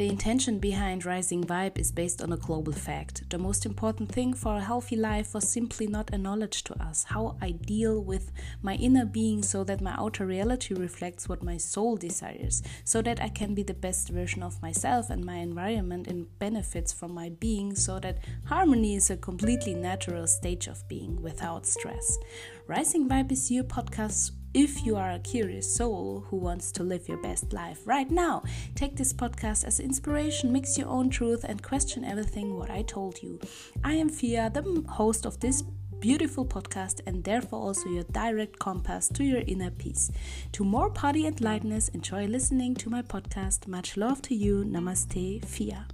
The intention behind Rising Vibe is based on a global fact. The most important thing for a healthy life was simply not a knowledge to us how I deal with my inner being so that my outer reality reflects what my soul desires, so that I can be the best version of myself and my environment and benefits from my being, so that harmony is a completely natural stage of being without stress. Rising Vibe is your podcast if you are a curious soul who wants to live your best life right now, take this podcast as inspiration, mix your own truth, and question everything what I told you. I am Fia, the host of this beautiful podcast, and therefore also your direct compass to your inner peace. To more party and lightness, enjoy listening to my podcast. Much love to you. Namaste, Fia.